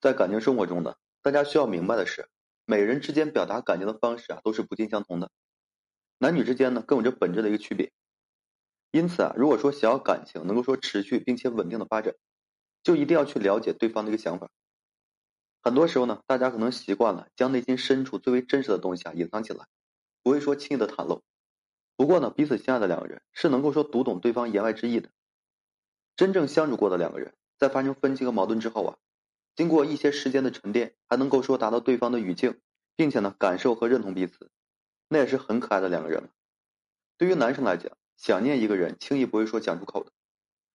在感情生活中呢，大家需要明白的是，每人之间表达感情的方式啊，都是不尽相同的。男女之间呢，更有着本质的一个区别。因此啊，如果说想要感情能够说持续并且稳定的发展，就一定要去了解对方的一个想法。很多时候呢，大家可能习惯了将内心深处最为真实的东西啊隐藏起来，不会说轻易的袒露。不过呢，彼此相爱的两个人是能够说读懂对方言外之意的。真正相处过的两个人，在发生分歧和矛盾之后啊。经过一些时间的沉淀，还能够说达到对方的语境，并且呢感受和认同彼此，那也是很可爱的两个人了。对于男生来讲，想念一个人轻易不会说讲出口的，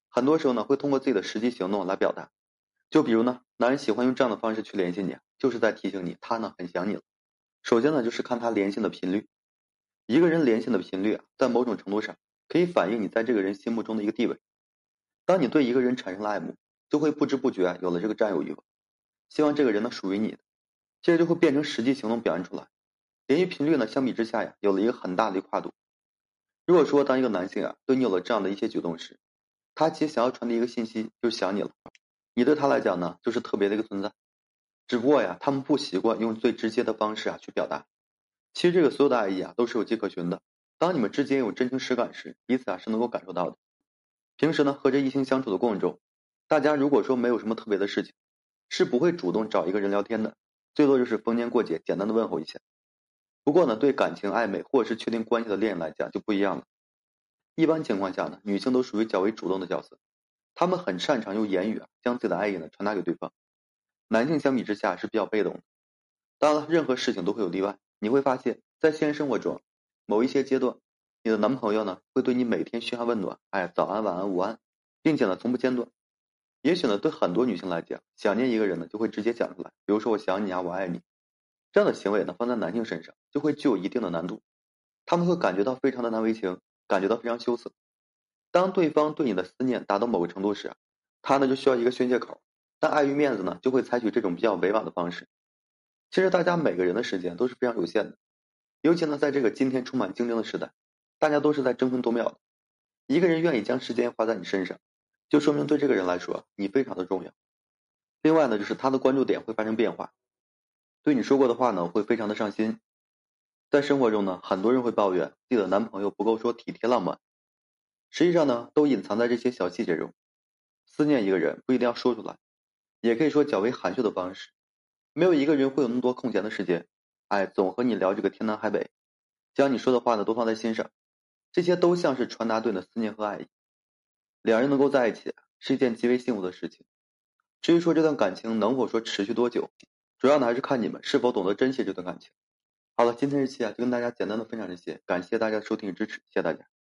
很多时候呢会通过自己的实际行动来表达。就比如呢，男人喜欢用这样的方式去联系你，就是在提醒你他呢很想你了。首先呢就是看他联系的频率，一个人联系的频率啊，在某种程度上可以反映你在这个人心目中的一个地位。当你对一个人产生了爱慕，就会不知不觉有了这个占有欲望。希望这个人呢属于你的，这就会变成实际行动表现出来。联系频率呢，相比之下呀，有了一个很大的一个跨度。如果说当一个男性啊对你有了这样的一些举动时，他其实想要传递一个信息，就是想你了。你对他来讲呢，就是特别的一个存在。只不过呀，他们不习惯用最直接的方式啊去表达。其实这个所有的爱意啊，都是有迹可循的。当你们之间有真情实感时，彼此啊是能够感受到的。平时呢和这异性相处的过程中，大家如果说没有什么特别的事情。是不会主动找一个人聊天的，最多就是逢年过节简单的问候一下。不过呢，对感情暧昧或者是确定关系的恋人来讲就不一样了。一般情况下呢，女性都属于较为主动的角色，她们很擅长用言语啊将自己的爱意呢传达给对方。男性相比之下是比较被动的。当然了，任何事情都会有例外。你会发现在现实生活中，某一些阶段，你的男朋友呢会对你每天嘘寒问暖，哎，早安、晚安、午安，并且呢从不间断。也许呢，对很多女性来讲，想念一个人呢，就会直接讲出来。比如说“我想你啊，我爱你”这样的行为呢，放在男性身上就会具有一定的难度，他们会感觉到非常的难为情，感觉到非常羞涩。当对方对你的思念达到某个程度时，他呢就需要一个宣泄口，但碍于面子呢，就会采取这种比较委婉的方式。其实大家每个人的时间都是非常有限的，尤其呢，在这个今天充满竞争的时代，大家都是在争分夺秒的，一个人愿意将时间花在你身上。就说明对这个人来说，你非常的重要。另外呢，就是他的关注点会发生变化，对你说过的话呢，会非常的上心。在生活中呢，很多人会抱怨自己的男朋友不够说体贴浪漫，实际上呢，都隐藏在这些小细节中。思念一个人不一定要说出来，也可以说较为含蓄的方式。没有一个人会有那么多空闲的时间，哎，总和你聊这个天南海北，将你说的话呢都放在心上，这些都像是传达对你的思念和爱意。两人能够在一起是一件极为幸福的事情。至于说这段感情能否说持续多久，主要呢还是看你们是否懂得珍惜这段感情。好了，今天这期啊就跟大家简单的分享这些，感谢大家收听与支持，谢谢大家。